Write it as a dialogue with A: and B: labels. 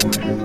A: Gracias.